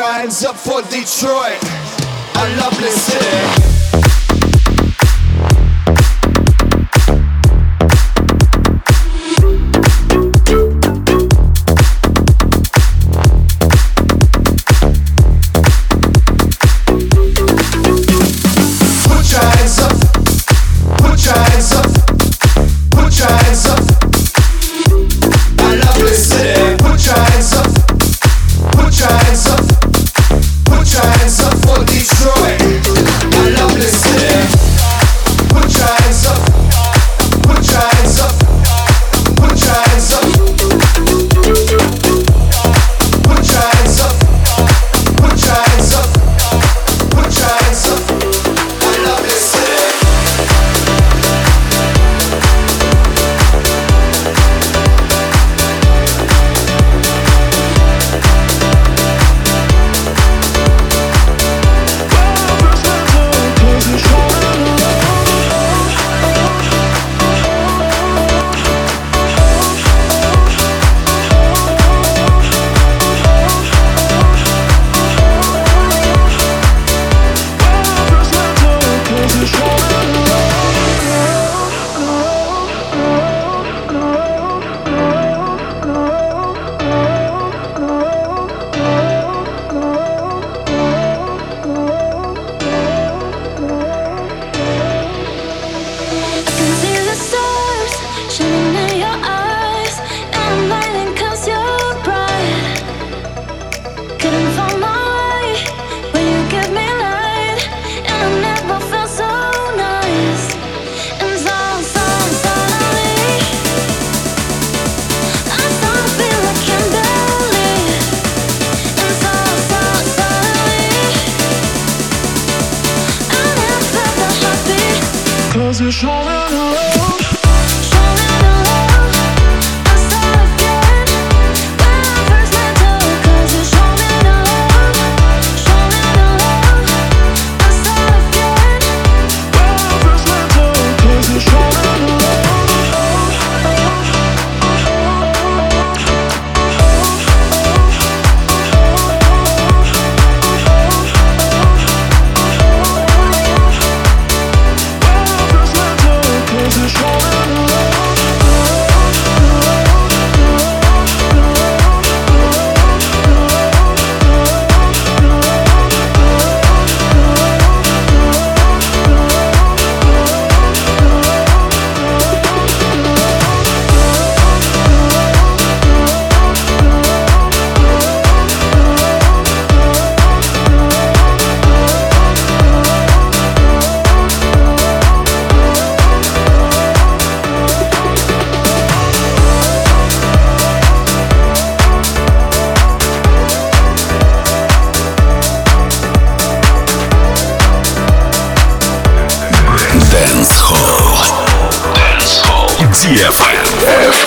hands up for Detroit, a lovely city.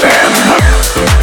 understand.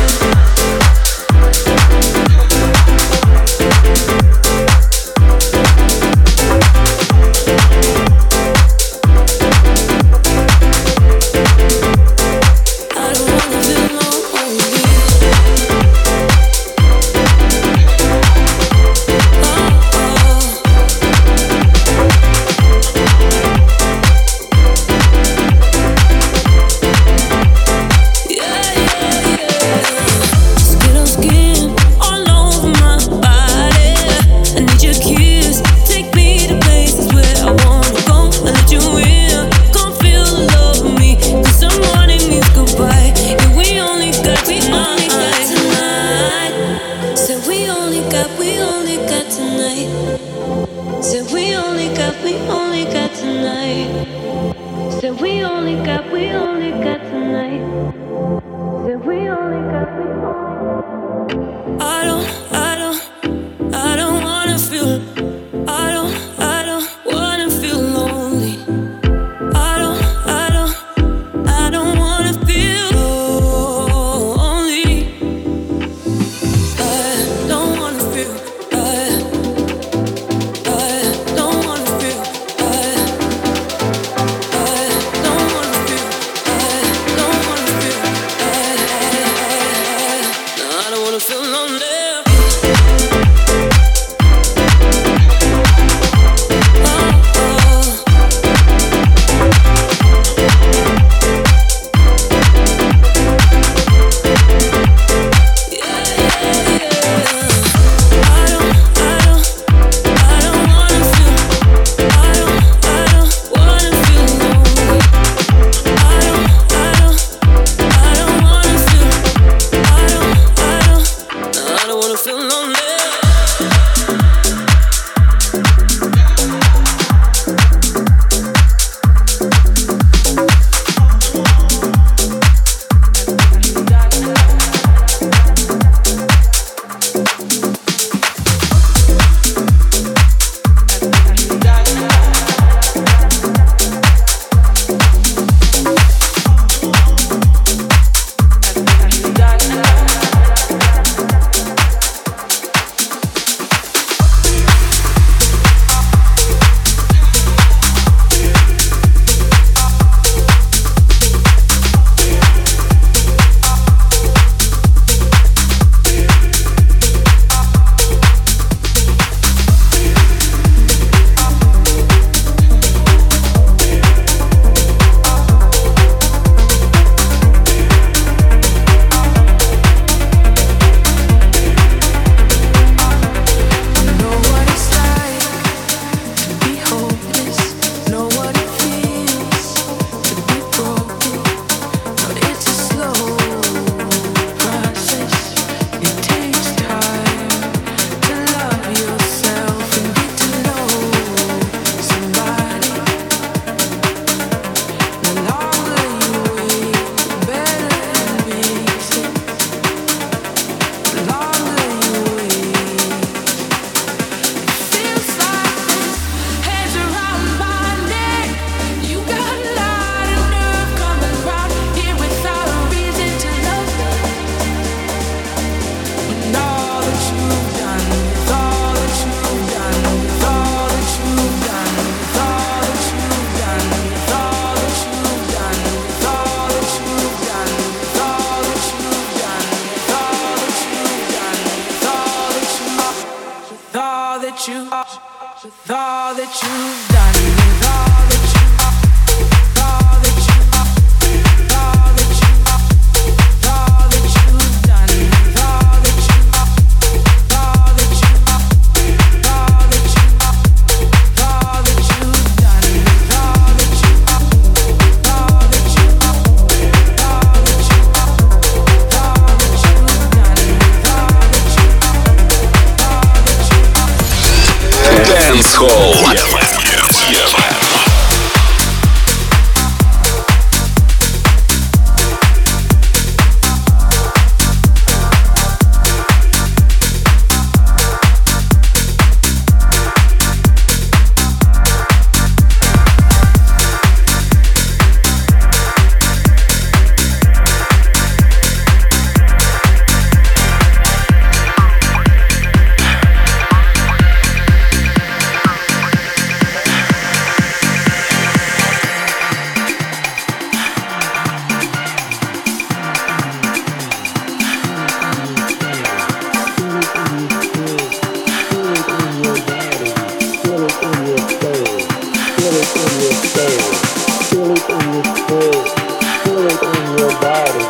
feel it in your body,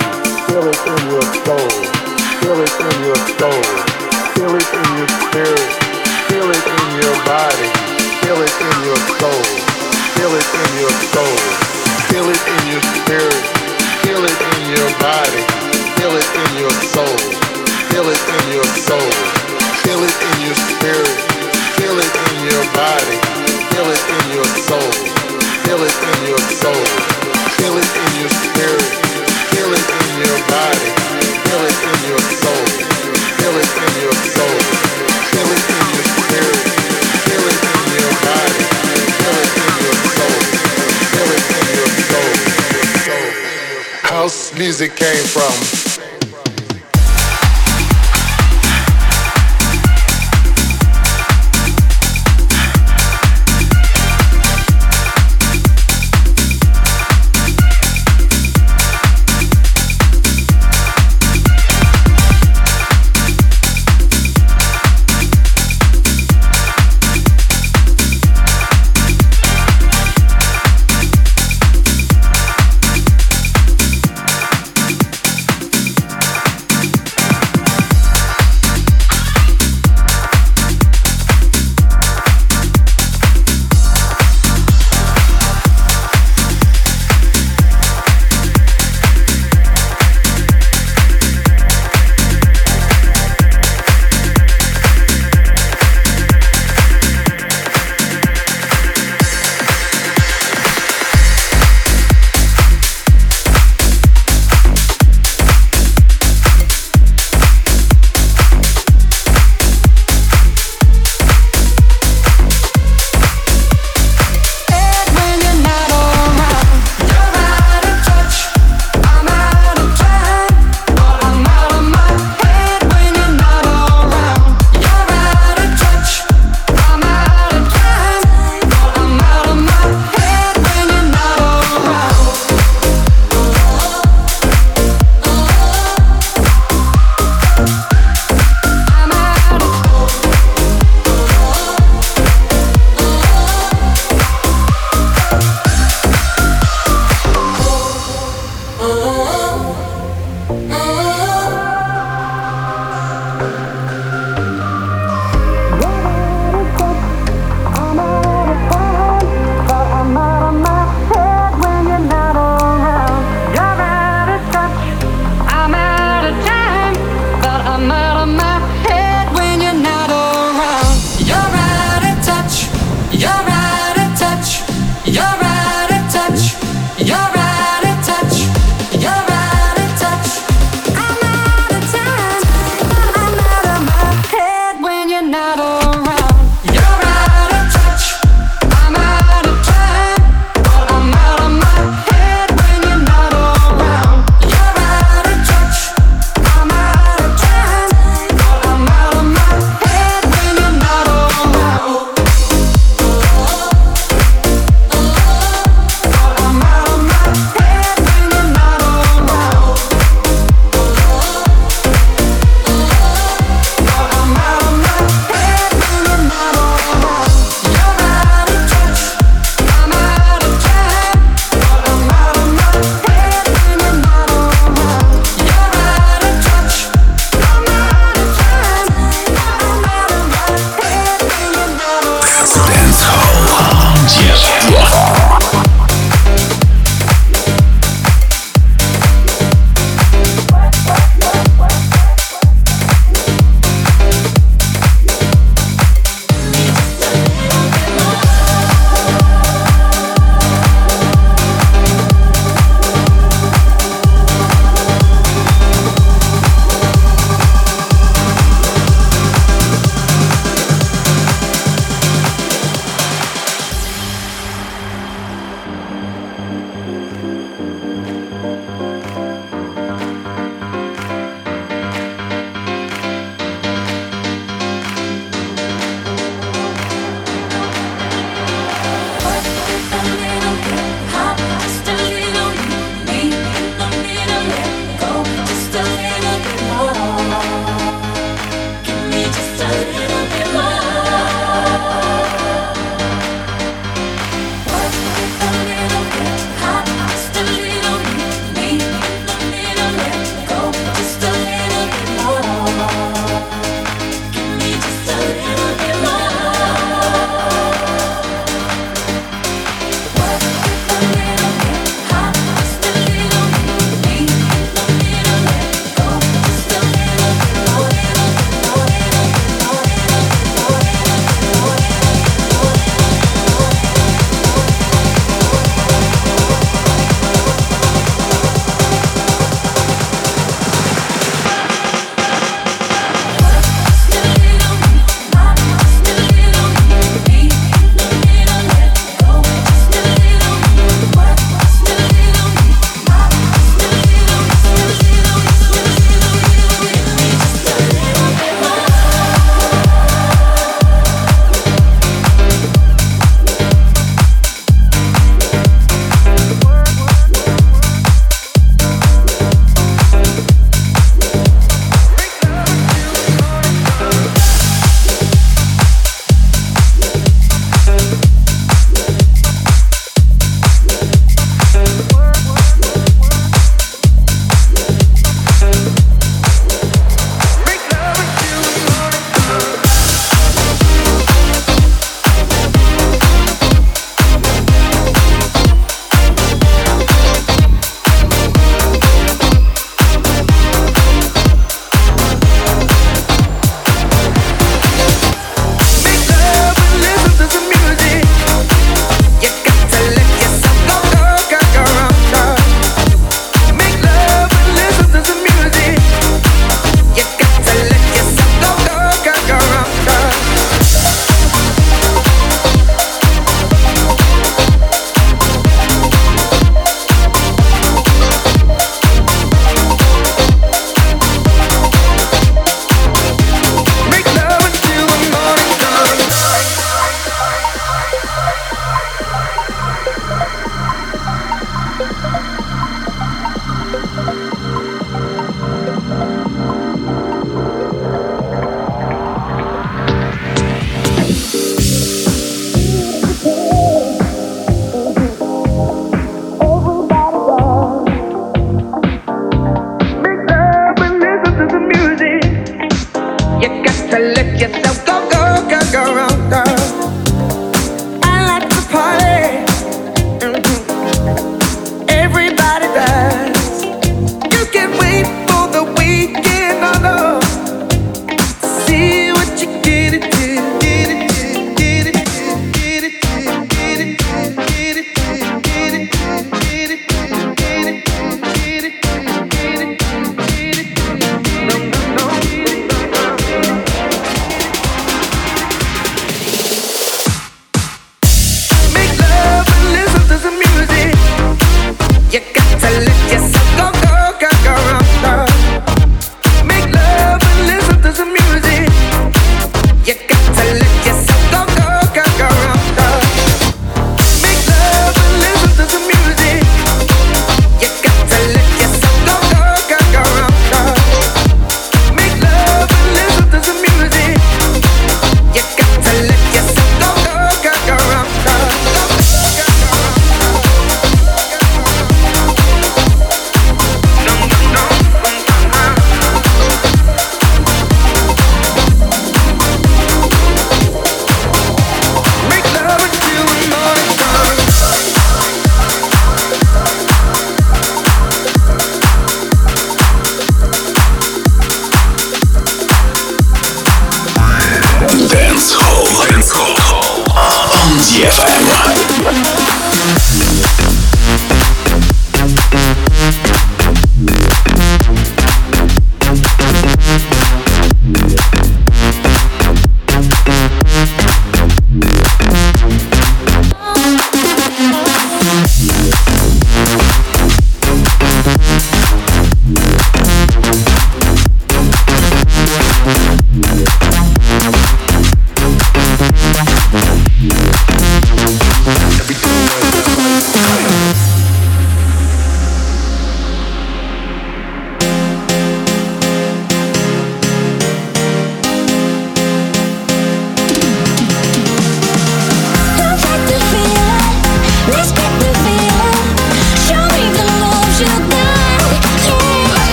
feel it in your soul, feel it in your soul, feel it in your spirit, feel it in your body, feel it in your soul.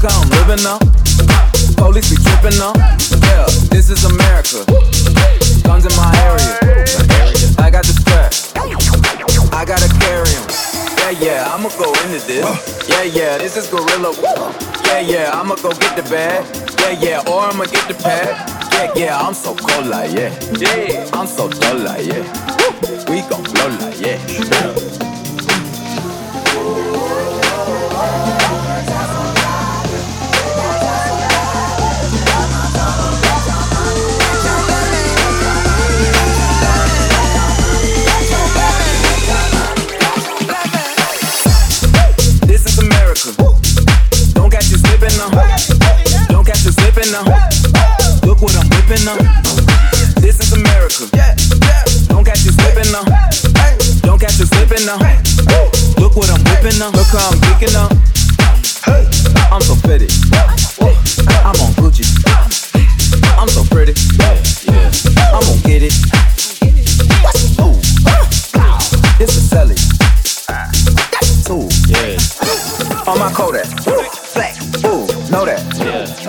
Look I'm living now. Police be tripping now. Yeah, this is America. Guns in my area. I got the strap. I gotta carry 'em. Yeah, yeah, I'ma go into this. Yeah, yeah, this is gorilla. Yeah, yeah, I'ma go get the bag. Yeah, yeah, or I'ma get the pad. Yeah, yeah, I'm so cold like yeah. Yeah, I'm so dull like yeah. We gon' blow like whipping up. Look what I'm whipping now. This is America. Don't catch you slipping now. Don't catch you slipping now. Look what I'm whipping now. Look how I'm picking up. I'm so pretty. I'm on Gucci. I'm so pretty. I'm gonna get it. Ooh. This is Sally. That's a tool. On my Kodak. Black. Ooh, know that. Yeah.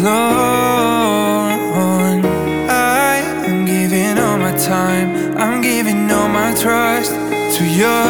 alone. I am giving all my time. I'm giving all my trust to you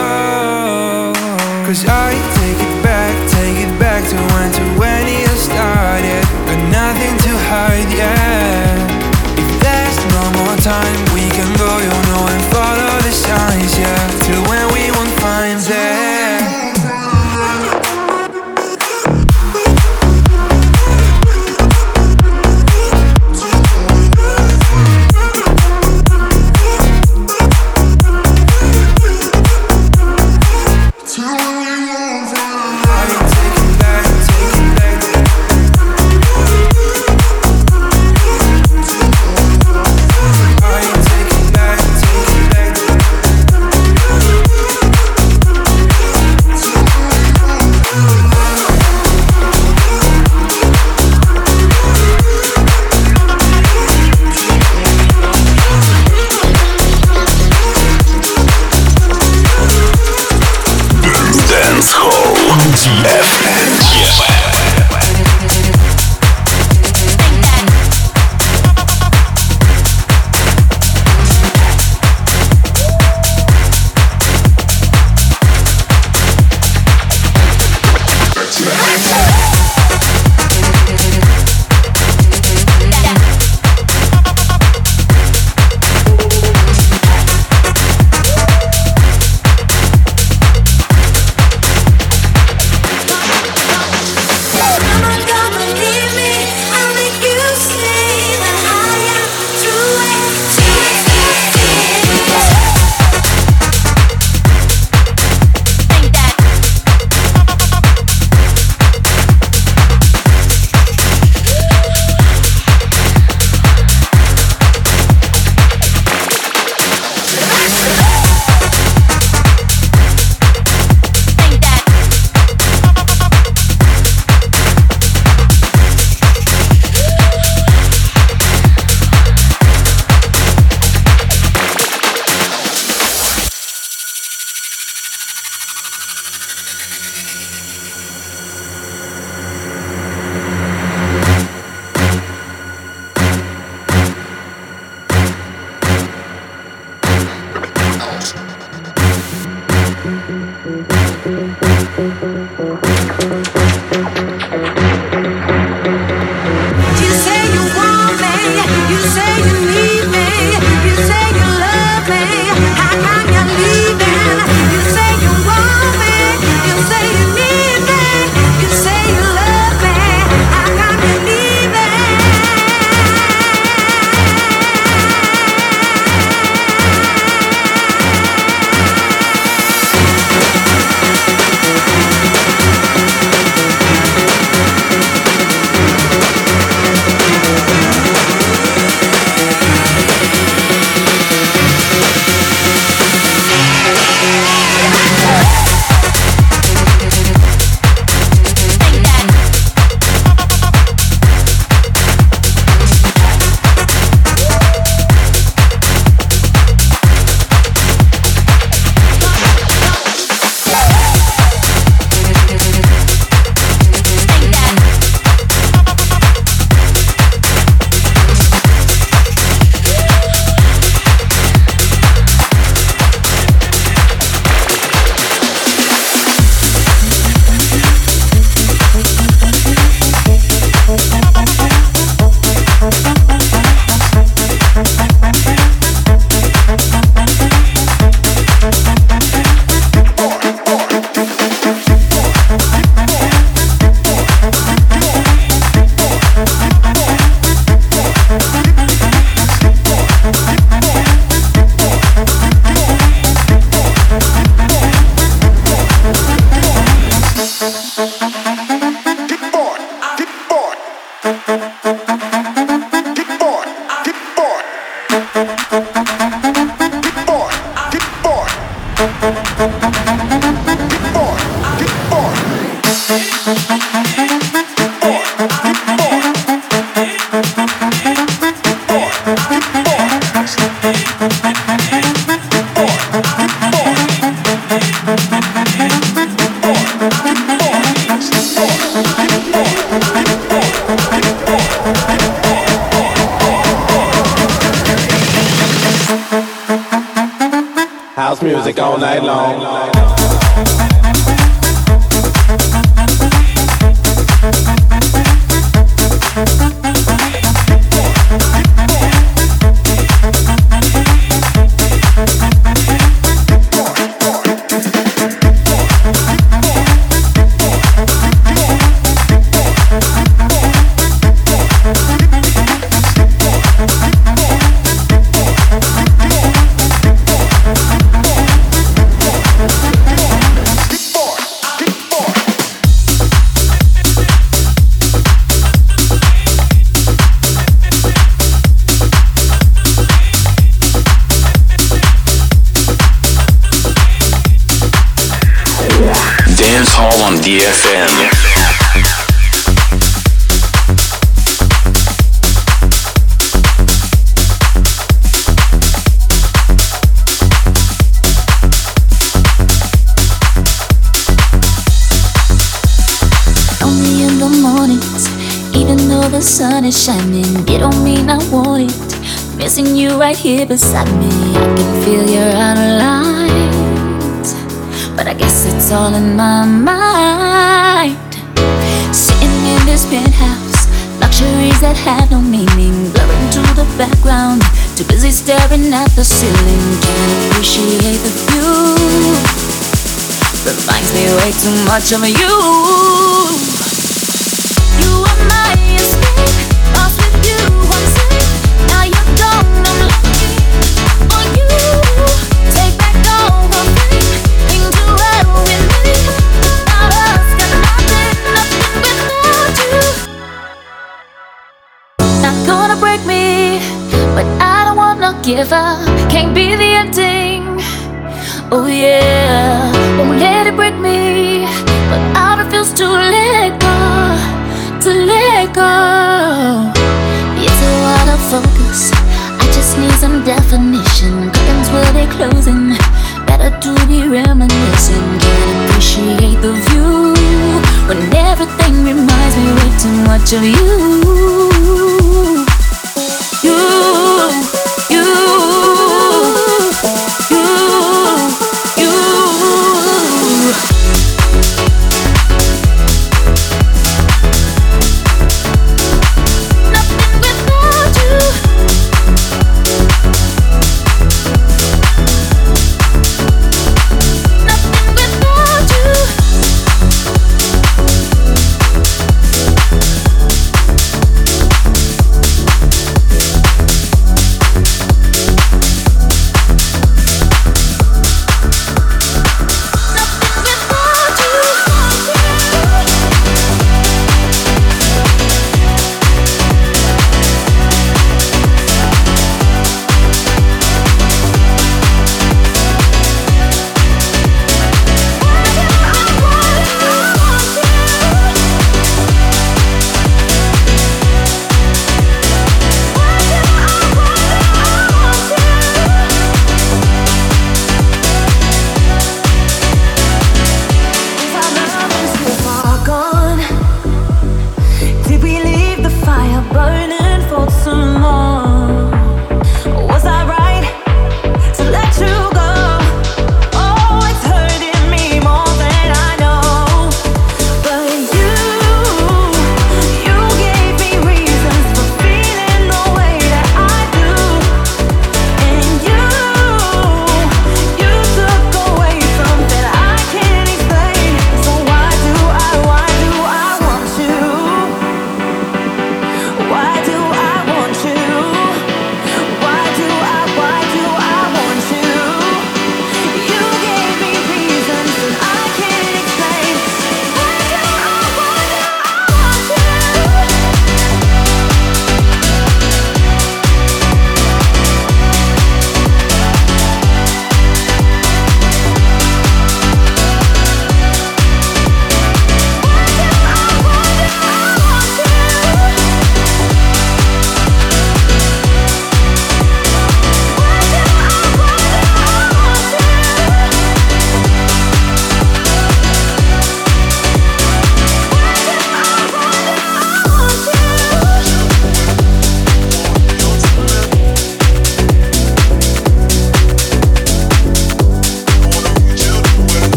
right here beside me, I can feel you're out of line. But I guess it's all in my mind. Sitting in this penthouse, luxuries that have no meaning, blurring to the background. Too busy staring at the ceiling, can't appreciate the view. Reminds me way too much of you. You are my give up. Can't be the ending. Oh yeah, won't let it break me, but I refuse to let go, to let go. It's a lot of focus. I just need some definition. Curtains will be closing. Better to be reminiscing. Can't appreciate the view when everything reminds me way too much of. You,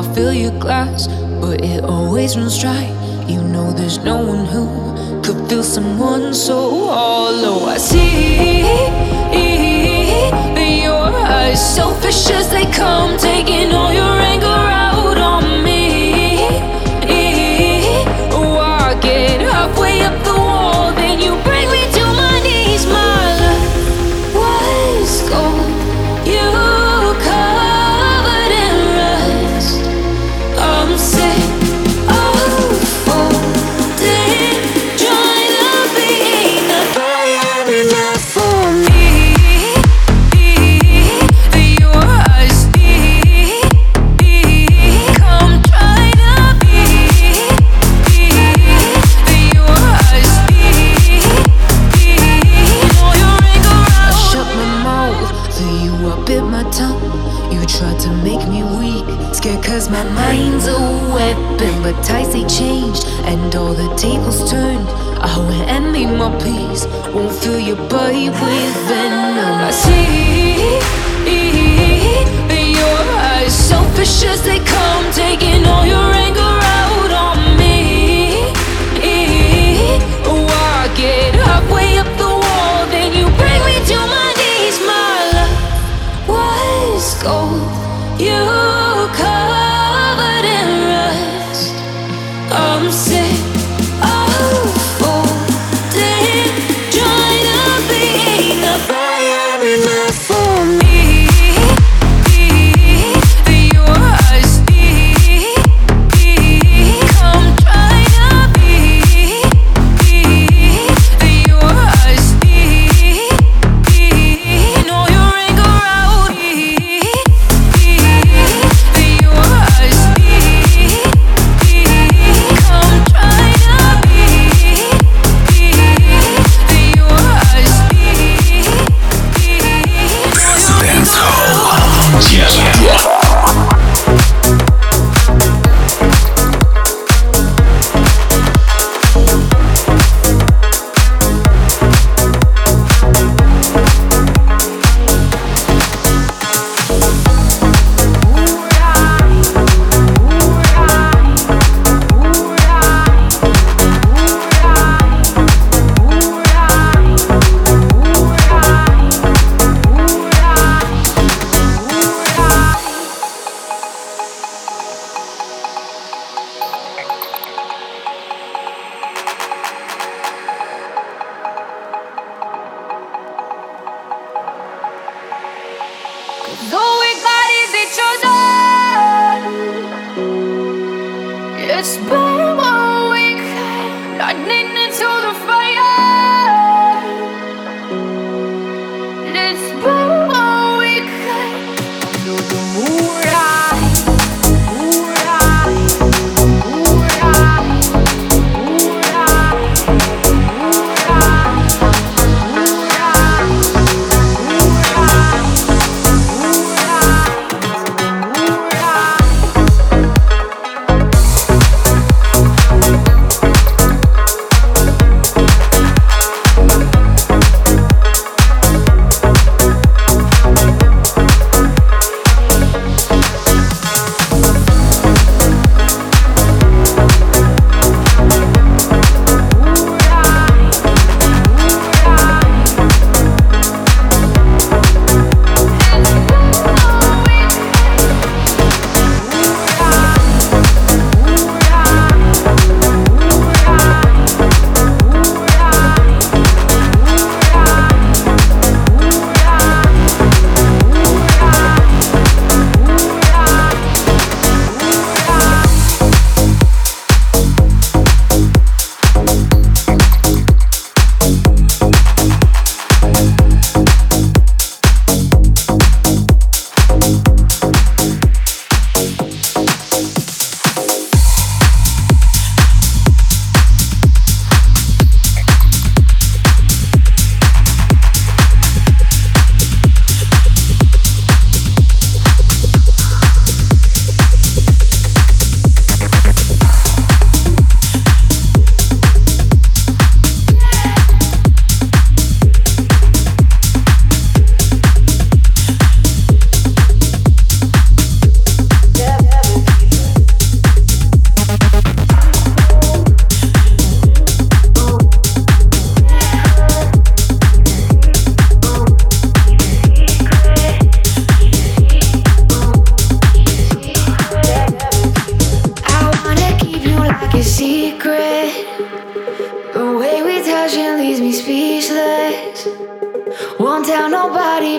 I'll fill your glass, but it always runs dry. You know there's no one who could fill someone so hollow. I see that your eyes, selfish as they come. To gold. You.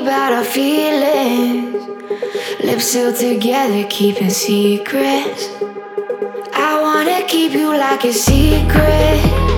about our feelings. Lips sealed together, keeping secrets. I wanna keep you like a secret.